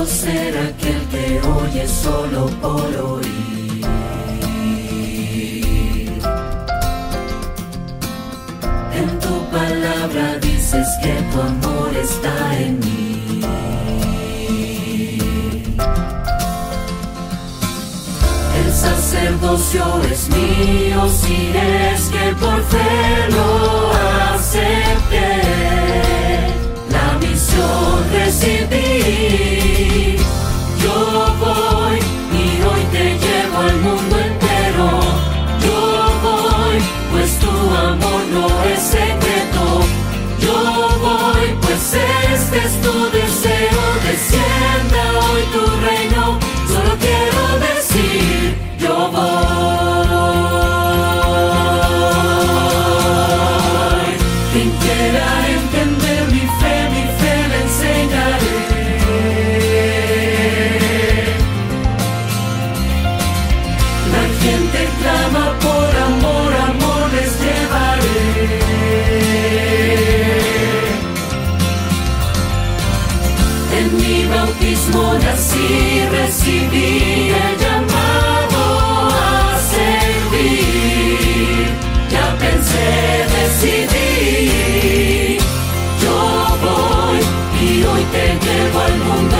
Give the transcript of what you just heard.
Bendito será aquel que oye solo por oír. En tu palabra dices que tu amor está en mí. El sacerdocio es mío si es que por fe lo acepté. La misión recibí. deseo de cielo. en mi bautismo nací, recibí el llamado a servir. Ya pensé, decidí, yo voy y hoy te llevo al mundo.